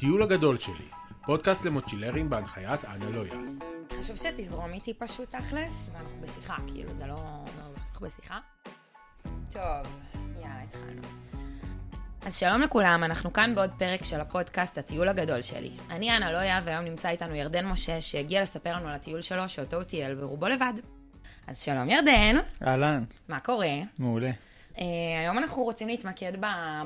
הטיול הגדול שלי, פודקאסט למוצ'ילרים בהנחיית אנה לויה. חשוב שתזרום איתי פשוט תכלס, ואנחנו בשיחה, כאילו זה לא... אנחנו בשיחה. טוב, יאללה, התחלנו. אז שלום לכולם, אנחנו כאן בעוד פרק של הפודקאסט הטיול הגדול שלי. אני אנה לויה, והיום נמצא איתנו ירדן משה, שהגיע לספר לנו על הטיול שלו, שאותו הוא טייל, ורובו לבד. אז שלום ירדן, אהלן, מה קורה? מעולה. Uh, היום אנחנו רוצים להתמקד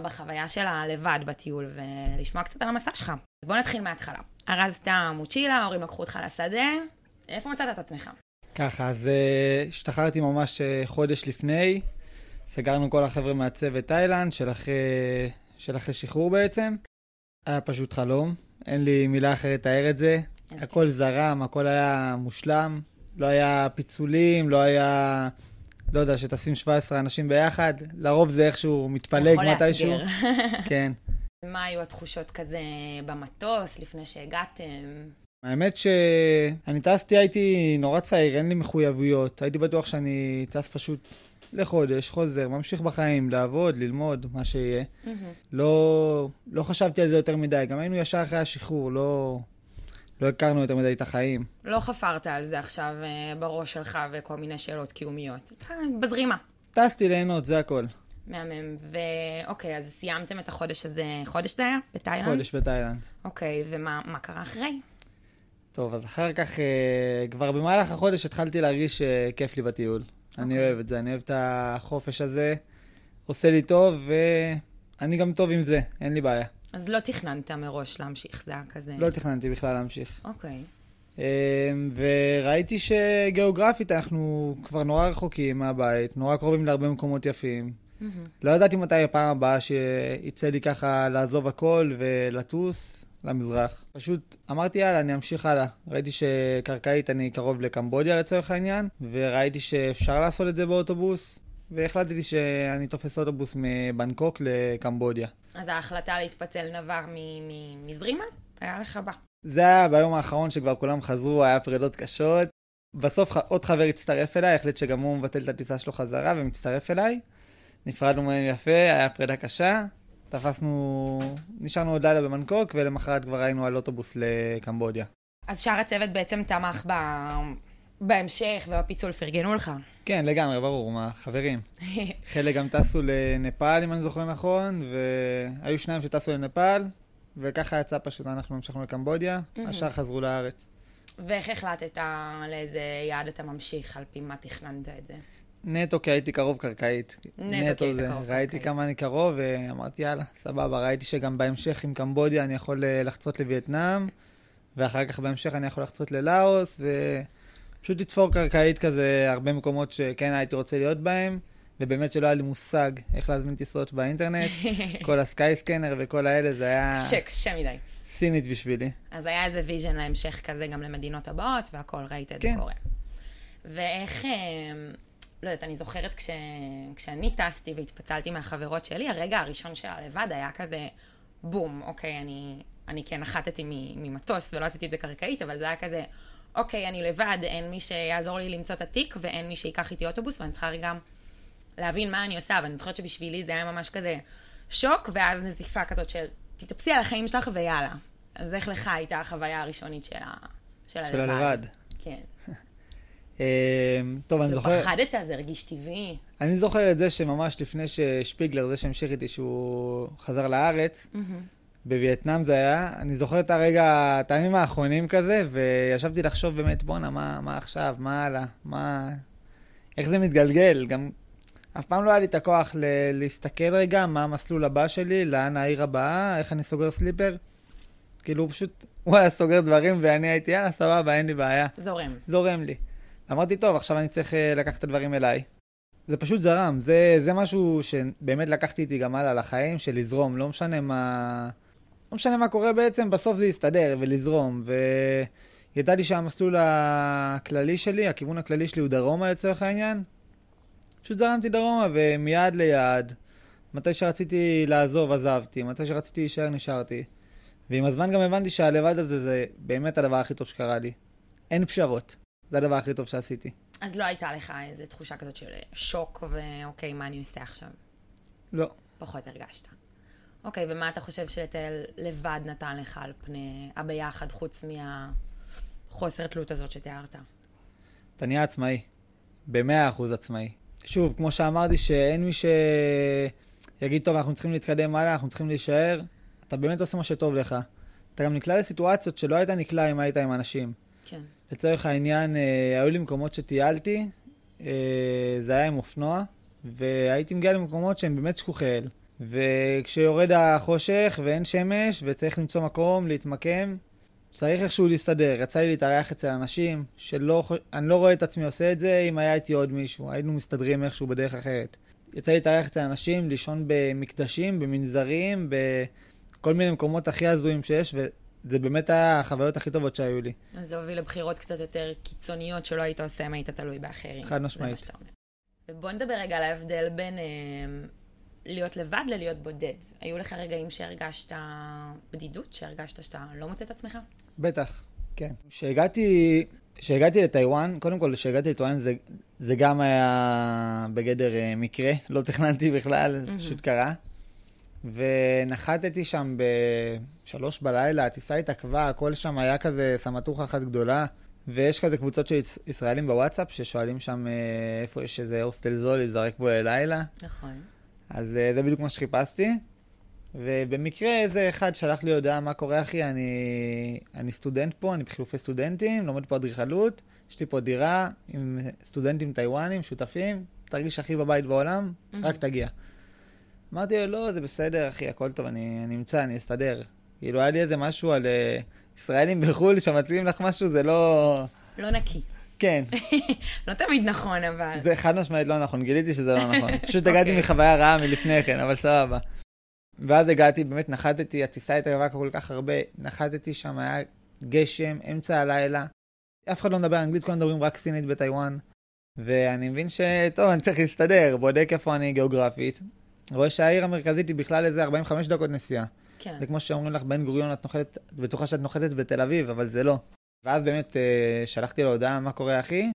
בחוויה של הלבד בטיול, ולשמוע קצת על המסע שלך. אז בוא נתחיל מההתחלה. ארזת מוצ'ילה, ההורים לקחו אותך לשדה, איפה מצאת את עצמך? ככה, אז אה, השתחררתי ממש אה, חודש לפני, סגרנו כל החבר'ה מהצוות תאילנד של אחרי, של אחרי שחרור בעצם. היה פשוט חלום, אין לי מילה אחרת לתאר את זה. איזה הכל זרם, הכל היה מושלם, לא היה פיצולים, לא היה, לא יודע, שטסים 17 אנשים ביחד, לרוב זה איכשהו מתפלג יכול מתישהו. לאתגר. כן. מה היו התחושות כזה במטוס, לפני שהגעתם? האמת שאני טסתי, הייתי נורא צעיר, אין לי מחויבויות. הייתי בטוח שאני טס פשוט לחודש, חוזר, ממשיך בחיים, לעבוד, ללמוד, מה שיהיה. לא, לא חשבתי על זה יותר מדי, גם היינו ישר אחרי השחרור, לא, לא הכרנו יותר מדי את החיים. לא חפרת על זה עכשיו אה, בראש שלך וכל מיני שאלות קיומיות. אתה בזרימה. טסתי ליהנות, זה הכל. מהמם. ואוקיי, אז סיימתם את החודש הזה, חודש זה היה? בתאילנד? חודש בתאילנד. אוקיי, ומה מה קרה אחרי? טוב, אז אחר כך, אה, כבר במהלך החודש התחלתי להרגיש שכיף לי בטיול. אני אוקיי. אוהב את זה, אני אוהב את החופש הזה, עושה לי טוב, ואני גם טוב עם זה, אין לי בעיה. אז לא תכננת מראש להמשיך, זה היה כזה... לא תכננתי בכלל להמשיך. אוקיי. אה, וראיתי שגיאוגרפית אנחנו כבר נורא רחוקים מהבית, נורא קרובים להרבה מקומות יפים. מהמם. לא ידעתי מתי הפעם הבאה שיצא לי ככה לעזוב הכל ולטוס למזרח. פשוט אמרתי יאללה, אני אמשיך הלאה. ראיתי שקרקעית אני קרוב לקמבודיה לצורך העניין, וראיתי שאפשר לעשות את זה באוטובוס, והחלטתי שאני תופס אוטובוס מבנקוק לקמבודיה. אז ההחלטה להתפצל נבר מזרימה? היה לך בא. זה היה ביום האחרון שכבר כולם חזרו, היה פרידות קשות. בסוף עוד חבר הצטרף אליי, החליט שגם הוא מבטל את הטיסה שלו חזרה ומצטרף אליי. נפרדנו מהם יפה, היה פרידה קשה. תפסנו, נשארנו עוד לילה במנקוק, ולמחרת כבר היינו על אוטובוס לקמבודיה. אז שאר הצוות בעצם תמך ב... בהמשך ובפיצול, פרגנו לך. כן, לגמרי, ברור, מה, חברים. חלק גם טסו לנפאל, אם אני זוכר נכון, והיו שניים שטסו לנפאל, וככה יצא פשוט, אנחנו המשכנו לקמבודיה. השאר חזרו לארץ. ואיך החלטת לאיזה יעד אתה ממשיך, על פי מה תכננת את זה? נטו כי הייתי קרוב קרקעית. נטו כי היית זה. קרוב ראיתי קרקעית. כמה אני קרוב ואמרתי יאללה, סבבה. ראיתי שגם בהמשך עם קמבודיה אני יכול אה, לחצות לווייטנאם, ואחר כך בהמשך אני יכול לחצות ללאוס, ופשוט לתפור קרקעית כזה הרבה מקומות שכן הייתי רוצה להיות בהם, ובאמת שלא היה לי מושג איך להזמין טיסות באינטרנט. כל ה Skyscanner וכל האלה, זה היה קשה, קשה מדי. סינית בשבילי. אז היה איזה vision להמשך כזה גם למדינות הבאות, והכל, ראית את זה כן. קורה. ואיך, אה, לא יודעת, אני זוכרת כש, כשאני טסתי והתפצלתי מהחברות שלי, הרגע הראשון שלה לבד היה כזה, בום, אוקיי, אני, אני כן נחתתי ממטוס ולא עשיתי את זה קרקעית, אבל זה היה כזה, אוקיי, אני לבד, אין מי שיעזור לי למצוא את התיק, ואין מי שייקח איתי אוטובוס, ואני צריכה גם להבין מה אני עושה, ואני זוכרת שבשבילי זה היה ממש כזה שוק, ואז נזיפה כזאת של, תתאפסי על החיים שלך ויאללה. אז איך לך הייתה החוויה הראשונית של, ה... של הלבד? של הלבד. כן. אה, טוב, אני כאילו זוכר... פחדת, זה הרגיש טבעי. אני זוכר את זה שממש לפני ששפיגלר, זה שהמשיך איתי, שהוא חזר לארץ, בווייטנאם זה היה, אני זוכר את הרגע, את הימים האחרונים כזה, וישבתי לחשוב באמת, בואנה, מה, מה עכשיו, מה הלאה, מה... איך זה מתגלגל? גם אף פעם לא היה לי את הכוח ל- להסתכל רגע מה המסלול הבא שלי, לאן העיר הבאה, איך אני סוגר סליפר. כאילו, הוא פשוט, הוא היה סוגר דברים ואני הייתי, יאללה, סבבה, אין לי בעיה. זורם. זורם לי. אמרתי, טוב, עכשיו אני צריך אה, לקחת את הדברים אליי. זה פשוט זרם, זה, זה משהו שבאמת לקחתי איתי גם הלאה לחיים, של לזרום, לא משנה מה... לא משנה מה קורה בעצם, בסוף זה יסתדר ולזרום. וידעתי שהמסלול הכללי שלי, הכיוון הכללי שלי הוא דרומה לצורך העניין. פשוט זרמתי דרומה ומיד ליד. מתי שרציתי לעזוב, עזבתי, מתי שרציתי להישאר, נשארתי. ועם הזמן גם הבנתי שהלבד הזה זה באמת הדבר הכי טוב שקרה לי. אין פשרות. זה הדבר הכי טוב שעשיתי. אז לא הייתה לך איזו תחושה כזאת של שוק, ואוקיי, מה אני עושה עכשיו? לא. פחות הרגשת. אוקיי, ומה אתה חושב שלטייל לבד נתן לך על פני הביחד, חוץ מהחוסר תלות הזאת שתיארת? אתה נהיה עצמאי. במאה אחוז עצמאי. שוב, כמו שאמרתי, שאין מי שיגיד, טוב, אנחנו צריכים להתקדם הלאה, אנחנו צריכים להישאר. אתה באמת עושה מה שטוב לך. אתה גם נקלע לסיטואציות שלא היית נקלע אם היית עם אנשים. כן. לצורך העניין, אה, היו לי מקומות שטיילתי, אה, זה היה עם אופנוע, והייתי מגיע למקומות שהם באמת שכוחי אל. וכשיורד החושך ואין שמש וצריך למצוא מקום להתמקם, צריך איכשהו להסתדר. יצא לי להתארח אצל אנשים שלא, אני לא רואה את עצמי עושה את זה אם היה איתי עוד מישהו, היינו מסתדרים איכשהו בדרך אחרת. יצא לי להתארח אצל אנשים, לישון במקדשים, במנזרים, בכל מיני מקומות הכי הזויים שיש, וזה באמת היה החוויות הכי טובות שהיו לי. אז זה הוביל לבחירות קצת יותר קיצוניות שלא היית עושה אם היית תלוי באחרים. חד משמעית. ובוא נדבר רגע על ההבדל בין... אה, להיות לבד ללהיות בודד. היו לך רגעים שהרגשת בדידות, שהרגשת שאתה לא מוצא את עצמך? בטח, כן. כשהגעתי, כשהגעתי לטיוואן, קודם כל, כשהגעתי לטיוואן זה, זה גם היה בגדר uh, מקרה, לא תכננתי בכלל, mm-hmm. פשוט קרה. ונחתתי שם בשלוש בלילה, הטיסה התעכבה, הכל שם היה כזה סמטוחה אחת גדולה. ויש כזה קבוצות של ישראלים בוואטסאפ ששואלים שם uh, איפה יש איזה הוסטל זול להיזרק בו ללילה. נכון. אז אה, זה בדיוק מה שחיפשתי. ובמקרה איזה אחד שלח לי הודעה, מה קורה אחי, אני, אני סטודנט פה, אני בחילופי סטודנטים, לומד פה אדריכלות, יש לי פה דירה עם סטודנטים טיוואנים, שותפים, תרגיש הכי בבית בעולם, mm-hmm. רק תגיע. אמרתי לו, לא, זה בסדר, אחי, הכל טוב, אני, אני אמצא, אני אסתדר. כאילו, היה לי איזה משהו על uh, ישראלים בחו"ל שמציעים לך משהו, זה לא... לא נקי. כן. לא תמיד נכון, אבל... זה חד משמעית לא נכון, גיליתי שזה לא נכון. פשוט הגעתי אוקיי. מחוויה רעה מלפני כן, אבל סבבה. ואז הגעתי, באמת נחתתי, הטיסה הייתה רבה כל כך הרבה, נחתתי שם, היה גשם, אמצע הלילה. אף אחד לא מדבר אנגלית, כולם מדברים רק סינית בטיוואן. ואני מבין ש... טוב, אני צריך להסתדר, בודק איפה אני גיאוגרפית. רואה שהעיר המרכזית היא בכלל איזה 45 דקות נסיעה. כן. זה כמו שאומרים לך, בן גוריון, את נוחתת, בטוחה שאת נוחתת בתל אביב, אבל זה לא. ואז באמת אה, שלחתי לו הודעה, מה קורה אחי?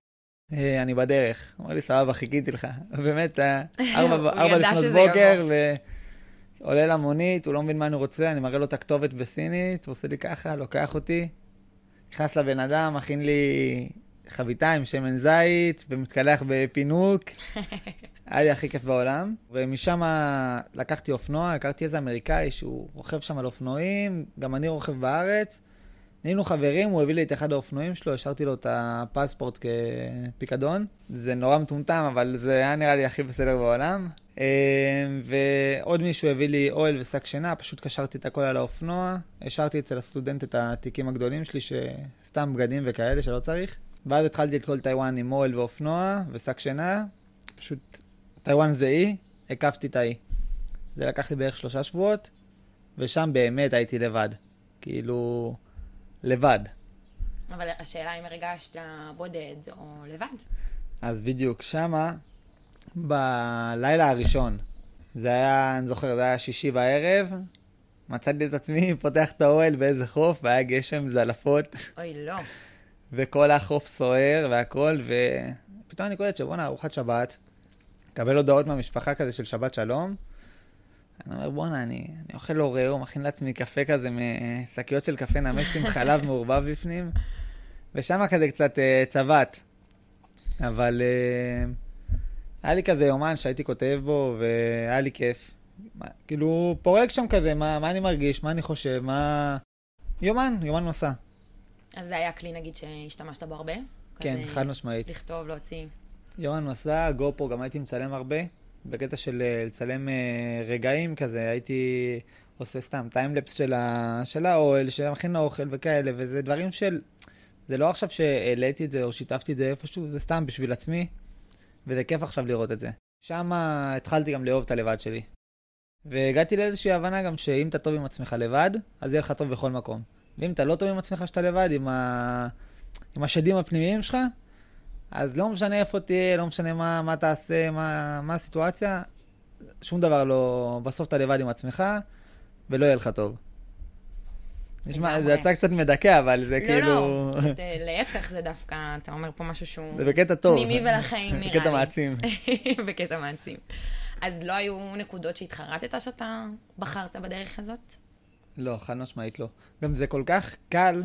אה, אני בדרך. אמר לי, סבבה, חיכיתי לך. באמת, אה, ארבע לפנות בוקר, ועולה למונית, הוא לא מבין מה אני רוצה, אני מראה לו את הכתובת בסינית, הוא עושה לי ככה, לוקח אותי, נכנס לבן אדם, מכין לי חביתה עם שמן זית, ומתקלח בפינוק. היה לי הכי כיף בעולם. ומשם לקחתי אופנוע, הכרתי איזה אמריקאי שהוא רוכב שם על אופנועים, גם אני רוכב בארץ. נהיינו חברים, הוא הביא לי את אחד האופנועים שלו, השארתי לו את הפספורט כפיקדון. זה נורא מטומטם, אבל זה היה נראה לי הכי בסדר בעולם. אה, ועוד מישהו הביא לי אוהל ושק שינה, פשוט קשרתי את הכל על האופנוע, השארתי אצל הסטודנט את התיקים הגדולים שלי, שסתם בגדים וכאלה שלא צריך. ואז התחלתי את כל טיוואן עם אוהל ואופנוע ושק שינה, פשוט טיוואן זה אי, הקפתי את האי. זה לקח לי בערך שלושה שבועות, ושם באמת הייתי לבד. כאילו... לבד. אבל השאלה אם הרגשת בודד או לבד. אז בדיוק, שמה, בלילה הראשון, זה היה, אני זוכר, זה היה שישי בערב, מצאתי את עצמי פותח את האוהל באיזה חוף, והיה גשם, זלפות. אוי, לא. וכל החוף סוער והכל, ופתאום אני קולט שבואנה, ארוחת שבת, מקבל הודעות מהמשפחה כזה של שבת שלום, אני אומר, בואנה, אני, אני אוכל לא ראו, מכין לעצמי קפה כזה משקיות של קפה נמס עם חלב מעורבב בפנים, ושם כזה קצת uh, צבט. אבל uh, היה לי כזה יומן שהייתי כותב בו, והיה לי כיף. מה, כאילו, פורק שם כזה, מה, מה אני מרגיש, מה אני חושב, מה... יומן, יומן מסע. אז זה היה כלי, נגיד, שהשתמשת בו הרבה? כן, חד משמעית. לכתוב, להוציא. יומן מסע, גופו, גם הייתי מצלם הרבה. בקטע של אה, לצלם אה, רגעים כזה, הייתי עושה סתם טיימלפס של. של האוהל, של המכין האוכל וכאלה, וזה דברים של... זה לא עכשיו שהעליתי את זה או שיתפתי את זה איפשהו, זה סתם בשביל עצמי, וזה כיף עכשיו לראות את זה. שם התחלתי גם לאהוב את הלבד שלי. והגעתי לאיזושהי הבנה גם שאם אתה טוב עם עצמך לבד, אז יהיה לך טוב בכל מקום. ואם אתה לא טוב עם עצמך שאתה לבד, עם, ה... עם השדים הפנימיים שלך, אז לא משנה איפה תהיה, לא משנה מה, מה תעשה, מה, מה הסיטואציה, שום דבר לא... בסוף אתה לבד עם עצמך, ולא יהיה לך טוב. נשמע, זה יצא קצת מדכא, אבל זה לא, כאילו... לא, לא, להפך זה דווקא, אתה אומר פה משהו שהוא... זה בקטע טוב. פנימי ולחיים נראה לי. בקטע מעצים. בקטע מעצים. אז לא היו נקודות שהתחרטת שאתה בחרת בדרך הזאת? לא, חד משמעית לא. גם זה כל כך קל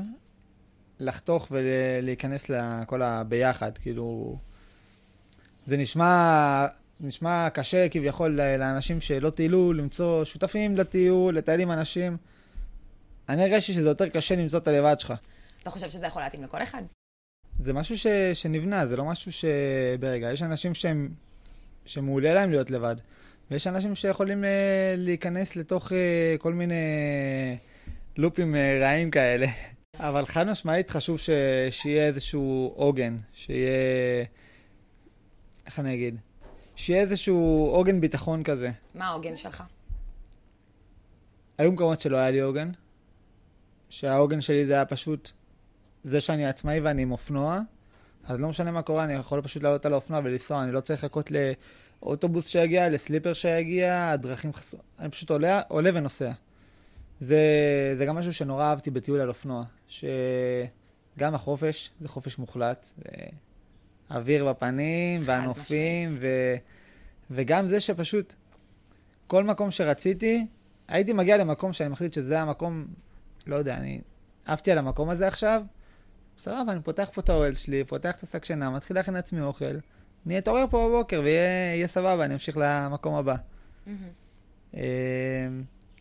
לחתוך ולהיכנס לכל הביחד, כאילו... זה נשמע, נשמע קשה כביכול לאנשים שלא טיילו, למצוא שותפים לטיול, לטייל עם אנשים. אני הרגשתי שזה יותר קשה למצוא את הלבד שלך. אתה חושב שזה יכול להתאים לכל אחד? זה משהו ש, שנבנה, זה לא משהו שברגע. יש אנשים שהם, שמעולה להם להיות לבד, ויש אנשים שיכולים uh, להיכנס לתוך uh, כל מיני לופים uh, רעים כאלה. אבל חד משמעית חשוב ש, שיהיה איזשהו עוגן, שיהיה... איך אני אגיד? שיהיה איזשהו עוגן ביטחון כזה. מה העוגן שלך? היו מקומות שלא היה לי עוגן, שהעוגן שלי זה היה פשוט זה שאני עצמאי ואני עם אופנוע, אז לא משנה מה קורה, אני יכול פשוט לעלות על האופנוע ולנסוע, אני לא צריך לחכות לאוטובוס שיגיע, לסליפר שיגיע, הדרכים חסרות, אני פשוט עולה, עולה ונוסע. זה, זה גם משהו שנורא אהבתי בטיול על אופנוע, שגם החופש, זה חופש מוחלט, זה אוויר בפנים, והנופים, ו, וגם זה שפשוט כל מקום שרציתי, הייתי מגיע למקום שאני מחליט שזה המקום, לא יודע, אני עפתי על המקום הזה עכשיו, סבבה, אני פותח פה את האוהל שלי, פותח את השק שינה, מתחיל להכין לעצמי אוכל, אני אתעורר פה בבוקר ויהיה סבבה, אני אמשיך למקום הבא. אמ,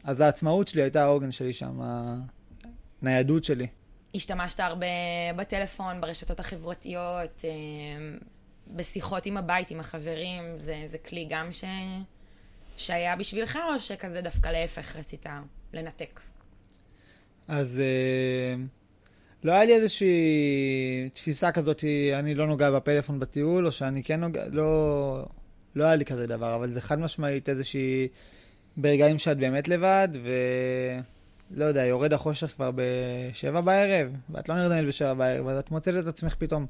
אז העצמאות שלי הייתה העוגן שלי שם, הניידות שלי. השתמשת הרבה בטלפון, ברשתות החברתיות, אמ, בשיחות עם הבית, עם החברים, זה, זה כלי גם ש... שהיה בשבילך, או שכזה דווקא להפך רצית לנתק? אז אה, לא היה לי איזושהי תפיסה כזאת, אני לא נוגע בפלאפון בטיול, או שאני כן נוגע, לא, לא היה לי כזה דבר, אבל זה חד משמעית איזושהי, ברגעים שאת באמת לבד, ולא יודע, יורד החושך כבר בשבע בערב, ואת לא נרדמת בשבע בערב, אז את מוצאת את עצמך פתאום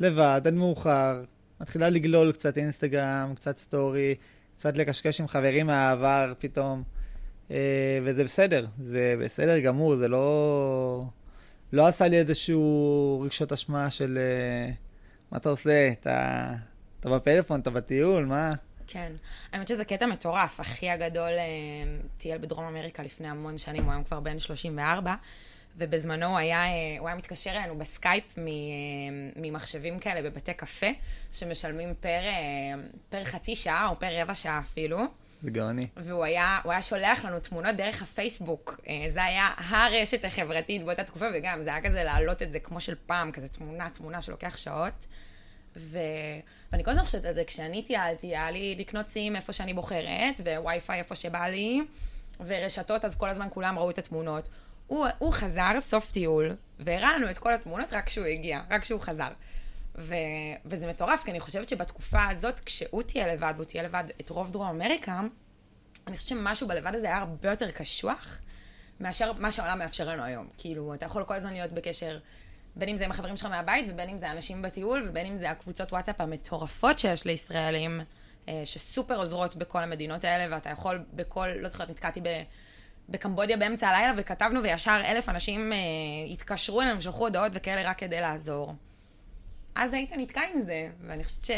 לבד, עד מאוחר, מתחילה לגלול קצת אינסטגרם, קצת סטורי, קצת לקשקש עם חברים מהעבר פתאום. אה, וזה בסדר, זה בסדר גמור, זה לא... לא עשה לי איזשהו רגשות אשמה של אה, מה אתה עושה, אתה, אתה בפלאפון, אתה בטיול, מה? כן. האמת שזה קטע מטורף. אחי הגדול אה, טייל בדרום אמריקה לפני המון שנים, הוא היום כבר בן 34, ובזמנו הוא היה, הוא היה מתקשר אלינו בסקייפ ממחשבים כאלה בבתי קפה, שמשלמים פר, פר חצי שעה או פר רבע שעה אפילו. זה גאוני. והוא היה, היה שולח לנו תמונות דרך הפייסבוק. אה, זה היה הרשת החברתית באותה תקופה, וגם זה היה כזה להעלות את זה כמו של פעם, כזה תמונה, תמונה שלוקח שעות. ו... ואני כל הזמן חושבת על זה, כשאני טיילתי, היה לי לקנות סים איפה שאני בוחרת, ווי-פיי איפה שבא לי, ורשתות, אז כל הזמן כולם ראו את התמונות. הוא, הוא חזר, סוף טיול, והראה לנו את כל התמונות רק כשהוא הגיע, רק כשהוא חזר. ו, וזה מטורף, כי אני חושבת שבתקופה הזאת, כשהוא תהיה לבד, והוא תהיה לבד את רוב דרום אמריקה, אני חושבת שמשהו בלבד הזה היה הרבה יותר קשוח, מאשר מה שהעולם מאפשר לנו היום. כאילו, אתה יכול כל הזמן להיות בקשר, בין אם זה עם החברים שלך מהבית, ובין אם זה אנשים בטיול, ובין אם זה הקבוצות וואטסאפ המטורפות שיש לישראלים, אה, שסופר עוזרות בכל המדינות האלה, ואתה יכול בכל, לא זוכרת, נתקעתי. בקמבודיה באמצע הלילה, וכתבנו וישר אלף אנשים אה, התקשרו אלינו, שלחו הודעות וכאלה רק כדי לעזור. אז היית נתקע עם זה, ואני חושבת ש...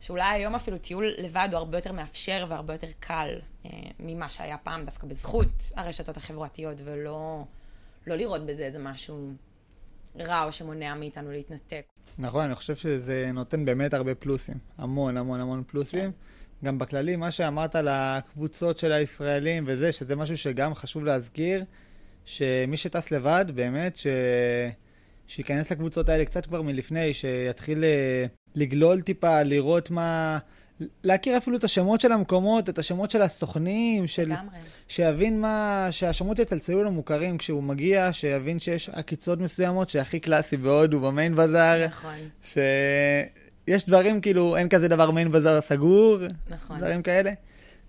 שאולי היום אפילו טיול לבד הוא הרבה יותר מאפשר והרבה יותר קל אה, ממה שהיה פעם, דווקא בזכות הרשתות החברתיות, ולא לא לראות בזה איזה משהו רע או שמונע מאיתנו להתנתק. נכון, אני חושב שזה נותן באמת הרבה פלוסים. המון, המון, המון פלוסים. כן. גם בכללי, מה שאמרת על הקבוצות של הישראלים וזה, שזה משהו שגם חשוב להזכיר, שמי שטס לבד, באמת, ש... שייכנס לקבוצות האלה קצת כבר מלפני, שיתחיל אה, לגלול טיפה, לראות מה... להכיר אפילו את השמות של המקומות, את השמות של הסוכנים, של... לגמרי. שיבין מה... שהשמות יצלצלו לו מוכרים כשהוא מגיע, שיבין שיש עקיצות מסוימות, שהכי קלאסי בהודו, במיין בזאר. נכון. שיש דברים, כאילו, אין כזה דבר מיין בזאר סגור. נכון. דברים כאלה.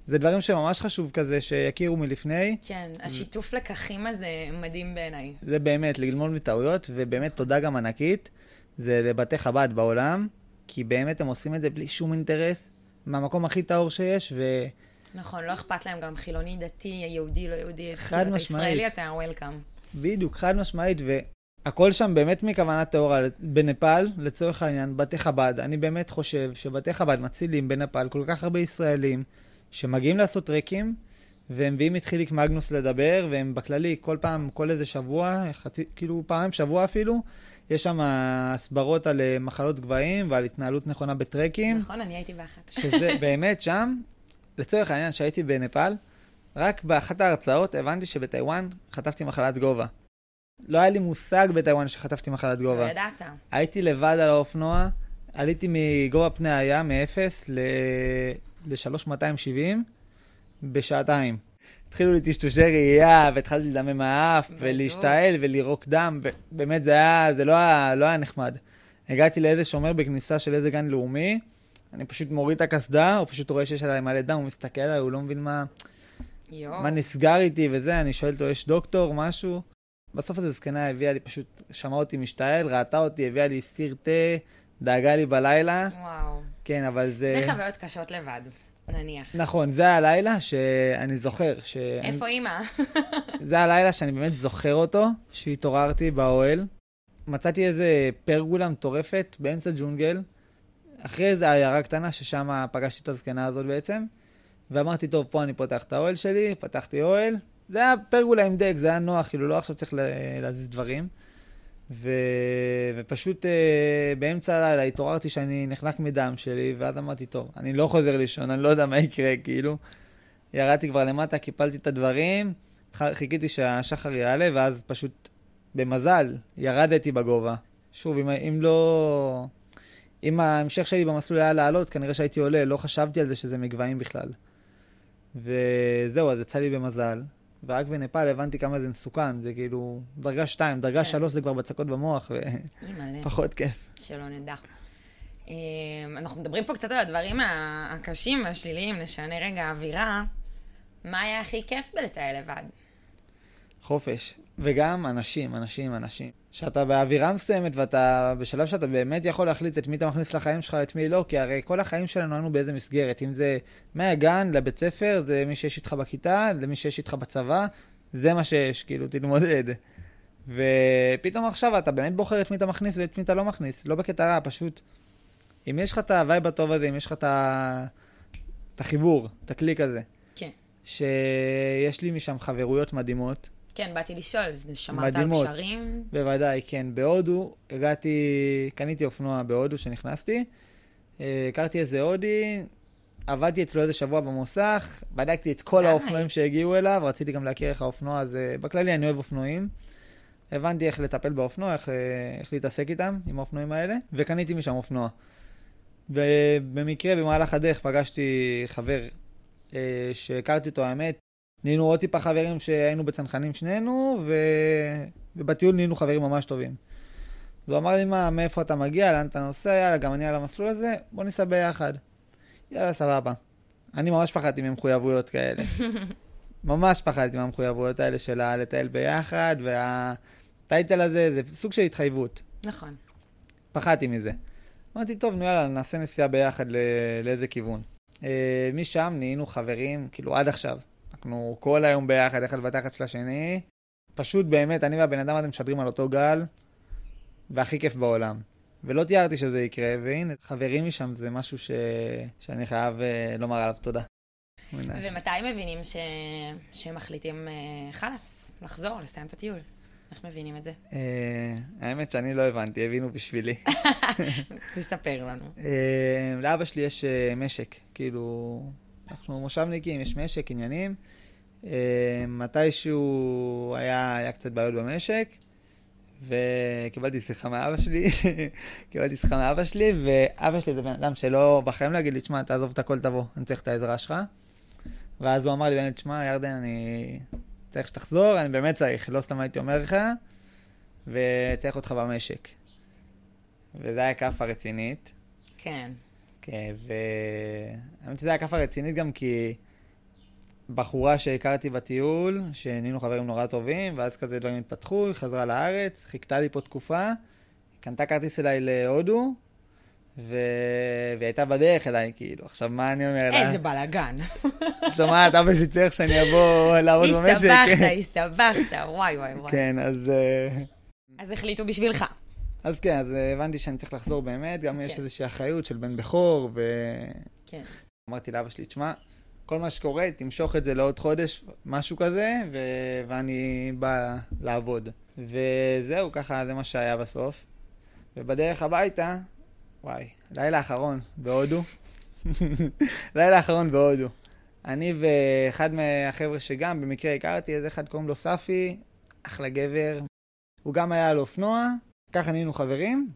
זה דברים שממש חשוב כזה, שיכירו מלפני. כן, השיתוף לקחים הזה מדהים בעיניי. זה באמת, ללמוד מטעויות, ובאמת תודה גם ענקית. זה לבתי חב"ד בעולם, כי באמת הם עושים את זה בלי שום אינטרס, מהמקום הכי טהור שיש, ו... נכון, לא אכפת להם גם חילוני, דתי, יהודי, לא יהודי. חד משמעית. ישראלי אתה וולקאם. בדיוק, חד משמעית, הכל שם באמת מכוונה טהורה. בנפאל, לצורך העניין, בתי חב"ד, אני באמת חושב שבתי חב"ד מצילים בנפאל כל כך הרבה ישראלים שמגיעים לעשות טרקים, והם מביאים את חיליק מגנוס לדבר, והם בכללי, כל פעם, כל איזה שבוע, חצי, כאילו פעמיים שבוע אפילו, יש שם הסברות על אה, מחלות גבהים ועל התנהלות נכונה בטרקים. נכון, אני הייתי באחת. שזה באמת שם, לצורך העניין, שהייתי בנפאל, רק באחת ההרצאות הבנתי שבטיוואן חטפתי מחלת גובה. לא היה לי מושג בטיוואן שחטפתי מחלת לא גובה. ידעת. הייתי לבד על האופנוע, עליתי מגובה פני הים, מ-0 ל-3270 בשעתיים. התחילו לי טשטושי ראייה, והתחלתי לדמם מהאף. ולהשתעל ולירוק דם, ובאמת זה היה, זה לא היה, לא היה נחמד. הגעתי לאיזה שומר בכניסה של איזה גן לאומי, אני פשוט מוריד את הקסדה, הוא פשוט רואה שיש עליי מלא דם, הוא מסתכל עליי, הוא לא מבין מה, יואו. מה נסגר איתי וזה, אני שואל אותו, יש דוקטור, משהו? בסוף איזה זקנה הביאה לי, פשוט שמעה אותי משתעל, ראתה אותי, הביאה לי סיר תה, דאגה לי בלילה. וואו. כן, אבל זה... זה חוויות קשות לבד, נניח. נכון, זה הלילה שאני זוכר. ש... איפה אימא? זה הלילה שאני באמת זוכר אותו, שהתעוררתי באוהל. מצאתי איזה פרגולה מטורפת באמצע ג'ונגל, אחרי איזה עיירה קטנה ששם פגשתי את הזקנה הזאת בעצם, ואמרתי, טוב, פה אני פותח את האוהל שלי, פתחתי אוהל. זה היה פרגולה עם דק, זה היה נוח, כאילו לא עכשיו צריך לה- להזיז דברים. ו... ופשוט אה, באמצע הלילה התעוררתי שאני נחנק מדם שלי, ואז אמרתי, טוב, אני לא חוזר לישון, אני לא יודע מה יקרה, כאילו. ירדתי כבר למטה, קיפלתי את הדברים, חיכיתי שהשחר יעלה, ואז פשוט, במזל, ירדתי בגובה. שוב, אם, אם לא... אם ההמשך שלי במסלול היה לעלות, כנראה שהייתי עולה, לא חשבתי על זה שזה מגבהים בכלל. וזהו, אז יצא לי במזל. ורק בנפאל הבנתי כמה זה מסוכן, זה כאילו דרגה 2, דרגה כן. 3 זה כבר בצקות במוח. ופחות כיף. שלא נדע. אמ, אנחנו מדברים פה קצת על הדברים הקשים והשליליים, נשנה רגע אווירה. מה היה הכי כיף בלטייל לבד? חופש. וגם אנשים, אנשים, אנשים. שאתה באווירה מסוימת ואתה בשלב שאתה באמת יכול להחליט את מי אתה מכניס לחיים שלך, את מי לא, כי הרי כל החיים שלנו היינו באיזה מסגרת. אם זה מהגן לבית ספר, זה מי שיש איתך בכיתה, זה מי שיש איתך בצבא, זה מה שיש, כאילו, תתמודד. ופתאום עכשיו אתה באמת בוחר את מי אתה מכניס ואת מי אתה לא מכניס. לא בקטע רע, פשוט... אם יש לך את הווייב הטוב הזה, אם יש לך את ה- את החיבור, את הקליק הזה, כן. שיש לי משם חברויות מדהימות, כן, באתי לשאול, שמרת על. קשרים? בוודאי, כן. בהודו, הגעתי, קניתי אופנוע בהודו שנכנסתי, אה, הכרתי איזה הודי, עבדתי אצלו איזה שבוע במוסך, בדקתי את כל די. האופנועים שהגיעו אליו, רציתי גם להכיר איך האופנוע הזה, בכללי אני אוהב אופנועים. הבנתי איך לטפל באופנוע, איך, אה, איך להתעסק איתם, עם האופנועים האלה, וקניתי משם אופנוע. ובמקרה, במהלך הדרך, פגשתי חבר אה, שהכרתי אותו, האמת, נהיינו עוד טיפה חברים שהיינו בצנחנים שנינו, ו... ובטיול נהיינו חברים ממש טובים. אז הוא אמר לי, מה, מאיפה אתה מגיע, לאן אתה נוסע, יאללה, גם אני על המסלול הזה, בוא ניסע ביחד. יאללה, סבבה. אני ממש פחדתי ממחויבויות כאלה. ממש פחדתי מהמחויבויות האלה של לטייל ביחד, והטייטל הזה זה סוג של התחייבות. נכון. פחדתי מזה. אמרתי, טוב, נו יאללה, נעשה נסיעה ביחד ל- לאיזה כיוון. אה, משם נהיינו חברים, כאילו עד עכשיו. אנחנו כל היום ביחד, אחד בתחת של השני. פשוט באמת, אני והבן אדם הזה משדרים על אותו גל, והכי כיף בעולם. ולא תיארתי שזה יקרה, והנה, חברים משם זה משהו ש... שאני חייב אה, לומר עליו תודה. ומתי מבינים ש... שהם מחליטים, אה, חלאס, לחזור, לסיים את הטיול? איך מבינים את זה? אה, האמת שאני לא הבנתי, הבינו בשבילי. תספר לנו. לאבא שלי יש משק, כאילו, אנחנו מושבניקים, יש משק, עניינים. אה, מתישהו היה, היה קצת בעיות במשק, וקיבלתי שיחה מאבא שלי, קיבלתי שיחה מאבא שלי, ואבא שלי זה בן אדם שלא, בחיים לא יגיד לי, תשמע, תעזוב את הכל, תבוא, אני צריך את העזרה שלך. ואז הוא אמר לי, באמת, תשמע, ירדן, אני צריך שתחזור, אני באמת צריך, לא סתם הייתי אומר לך, וצריך אותך במשק. וזה היה כאפה רצינית. כן. כן, והאמת שזה היה כאפה רצינית גם כי בחורה שהכרתי בטיול, שנהיינו חברים נורא טובים, ואז כזה דברים התפתחו, היא חזרה לארץ, חיכתה לי פה תקופה, קנתה כרטיס אליי להודו, ו... והיא הייתה בדרך אליי, כאילו, עכשיו מה אני אומר לה? איזה בלאגן. שומעת, אבא שלי צריך שאני אבוא לעבוד במשק. הסתבכת, הסתבכת, וואי וואי וואי. כן, אז, אה, אז החליטו בשבילך. אז כן, אז אה, הבנתי שאני צריך לחזור באמת, גם יש כן. איזושהי אחריות של בן בכור, כן. ואמרתי לאבא שלי, תשמע, כל מה שקורה, תמשוך את זה לעוד חודש, משהו כזה, ו... ואני בא לעבוד. וזהו, ככה זה מה שהיה בסוף. ובדרך הביתה, וואי, לילה אחרון בהודו. לילה אחרון בהודו. אני ואחד מהחבר'ה שגם במקרה הכרתי, איזה אחד קוראים לו ספי, אחלה גבר. הוא גם היה על אופנוע, ככה נהיינו חברים.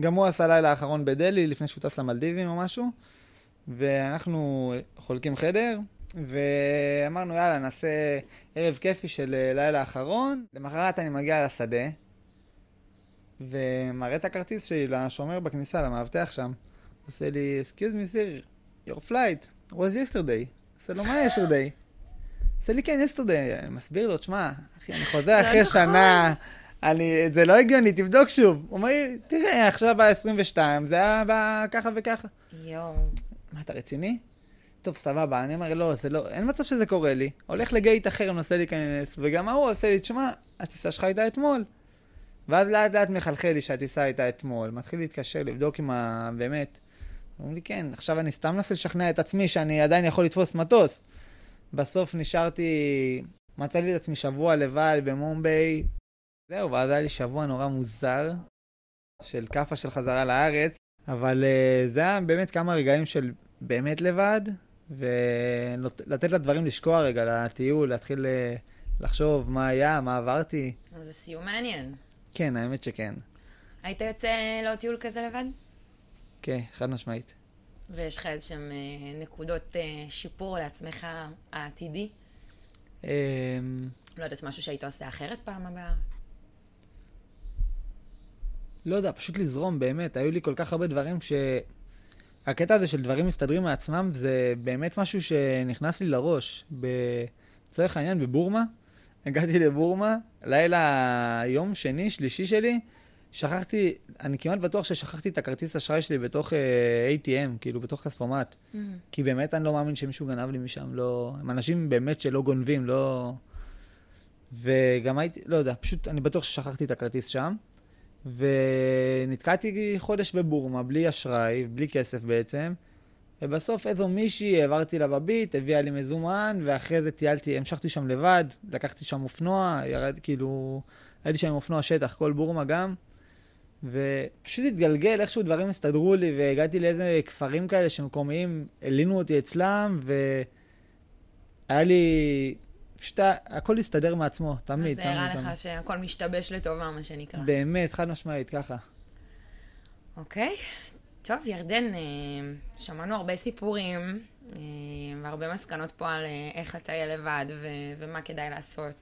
גם הוא עשה לילה אחרון בדלהי לפני שהוא טס למלדיבים או משהו. ואנחנו חולקים חדר, ואמרנו יאללה נעשה ערב כיפי של אה, לילה אחרון. למחרת אני מגיע לשדה, ומראה את הכרטיס שלי לשומר בכניסה, למאבטח שם. עושה לי, excuse me sir, your flight was yesterday. עושה לו, מה yesterday? עושה לי, כן, yesterday. אני מסביר לו, תשמע, אחי, אני חוזר אחרי נכון. שנה, אני, זה לא הגיוני, תבדוק שוב. הוא אומר לי, תראה, עכשיו ב-22, זה היה ב- ככה וככה. יואו. מה, אתה רציני? טוב, סבבה. אני אומר, לא, זה לא, אין מצב שזה קורה לי. הולך לגייט אחר, מנסה להיכנס, וגם ההוא עושה לי, תשמע, הטיסה שלך הייתה אתמול. ואז לאט לאט מחלחל לי שהטיסה הייתה אתמול. מתחיל להתקשר, לבדוק עם ה... באמת. אומרים לי, כן, עכשיו אני סתם מנסה לשכנע את עצמי שאני עדיין יכול לתפוס מטוס. בסוף נשארתי, מצאתי את עצמי שבוע לבד במומביי. זהו, ואז היה לי שבוע נורא מוזר, של כאפה של חזרה לארץ. אבל uh, זה היה באמת כמה רגעים של באמת לבד, ולתת לדברים לשקוע רגע, לטיול, להתחיל uh, לחשוב מה היה, מה עברתי. אז זה סיום מעניין. כן, האמת שכן. היית יוצא לעוד טיול כזה לבד? כן, חד משמעית. ויש לך איזשהם אה, נקודות אה, שיפור לעצמך העתידי? Um, לא יודעת, משהו שהיית עושה אחרת פעם הבאה? לא יודע, פשוט לזרום, באמת. היו לי כל כך הרבה דברים ש... הקטע הזה של דברים מסתדרים מעצמם, זה באמת משהו שנכנס לי לראש. לצורך העניין, בבורמה, הגעתי לבורמה, לילה, יום שני, שלישי שלי, שכחתי, אני כמעט בטוח ששכחתי את הכרטיס אשראי שלי בתוך uh, ATM, כאילו בתוך כספומט. כי באמת אני לא מאמין שמישהו גנב לי משם, לא... הם אנשים באמת שלא גונבים, לא... וגם הייתי, לא יודע, פשוט אני בטוח ששכחתי את הכרטיס שם. ונתקעתי חודש בבורמה, בלי אשראי, בלי כסף בעצם. ובסוף איזו מישהי, העברתי לה בביט, הביאה לי מזומן, ואחרי זה טיילתי, המשכתי שם לבד, לקחתי שם אופנוע, ירד, כאילו, הייתי שם עם אופנוע שטח, כל בורמה גם. ופשוט התגלגל, איכשהו דברים הסתדרו לי, והגעתי לאיזה כפרים כאלה שמקומיים, הלינו אותי אצלם, והיה לי... פשוט הכל הסתדר מעצמו, תמיד, אז זה הראה תמיד, תמיד. לך שהכל משתבש לטובה, מה שנקרא. באמת, חד משמעית, ככה. אוקיי. טוב, ירדן, אה, שמענו הרבה סיפורים אה, והרבה מסקנות פה על אה, איך לטייל לבד ו- ומה כדאי לעשות.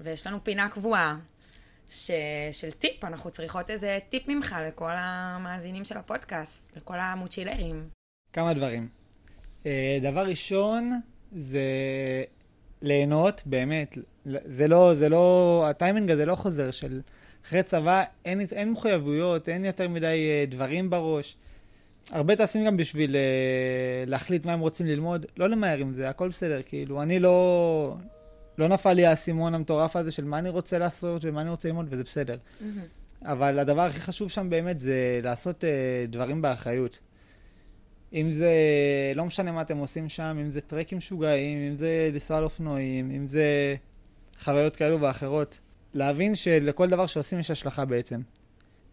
ויש לנו פינה קבועה ש- של טיפ, אנחנו צריכות איזה טיפ ממך לכל המאזינים של הפודקאסט, לכל המוצ'ילרים. כמה דברים. אה, דבר ראשון, זה ליהנות, באמת. זה לא, זה לא, הטיימינג הזה לא חוזר של אחרי צבא, אין, אין מחויבויות, אין יותר מדי אה, דברים בראש. הרבה טסים גם בשביל אה, להחליט מה הם רוצים ללמוד, לא למהר עם זה, הכל בסדר, כאילו, אני לא, לא נפל לי האסימון המטורף הזה של מה אני רוצה לעשות ומה אני רוצה ללמוד, וזה בסדר. אבל הדבר הכי חשוב שם באמת זה לעשות אה, דברים באחריות. אם זה, לא משנה מה אתם עושים שם, אם זה טרקים משוגעים, אם זה לנסוע על אופנועים, אם זה חוויות כאלו ואחרות. להבין שלכל דבר שעושים יש השלכה בעצם.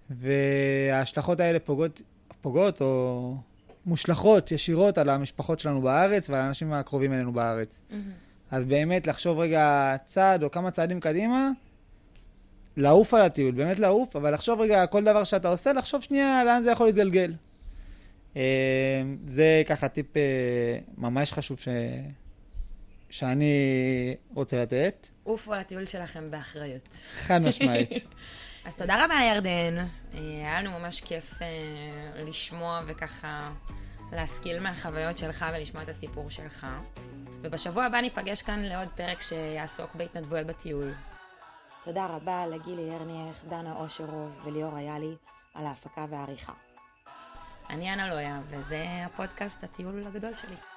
וההשלכות האלה פוגעות, פוגעות או מושלכות ישירות על המשפחות שלנו בארץ ועל האנשים הקרובים אלינו בארץ. אז באמת לחשוב רגע צעד או כמה צעדים קדימה, לעוף על הטיול, באמת לעוף, אבל לחשוב רגע כל דבר שאתה עושה, לחשוב שנייה לאן זה יכול להתגלגל. אה, זה ככה טיפ אה, ממש חשוב ש... שאני רוצה לתת. עופו על הטיול שלכם באחריות. חד משמעית. אז תודה רבה לירדן, אה, היה לנו ממש כיף לשמוע וככה להשכיל מהחוויות שלך ולשמוע את הסיפור שלך. ובשבוע הבא ניפגש כאן לעוד פרק שיעסוק בהתנדבויות בטיול. תודה רבה לגילי הרניאך, דנה אושרוב וליאור איילי על ההפקה והעריכה. אני אנה לויה, וזה הפודקאסט הטיול הגדול שלי.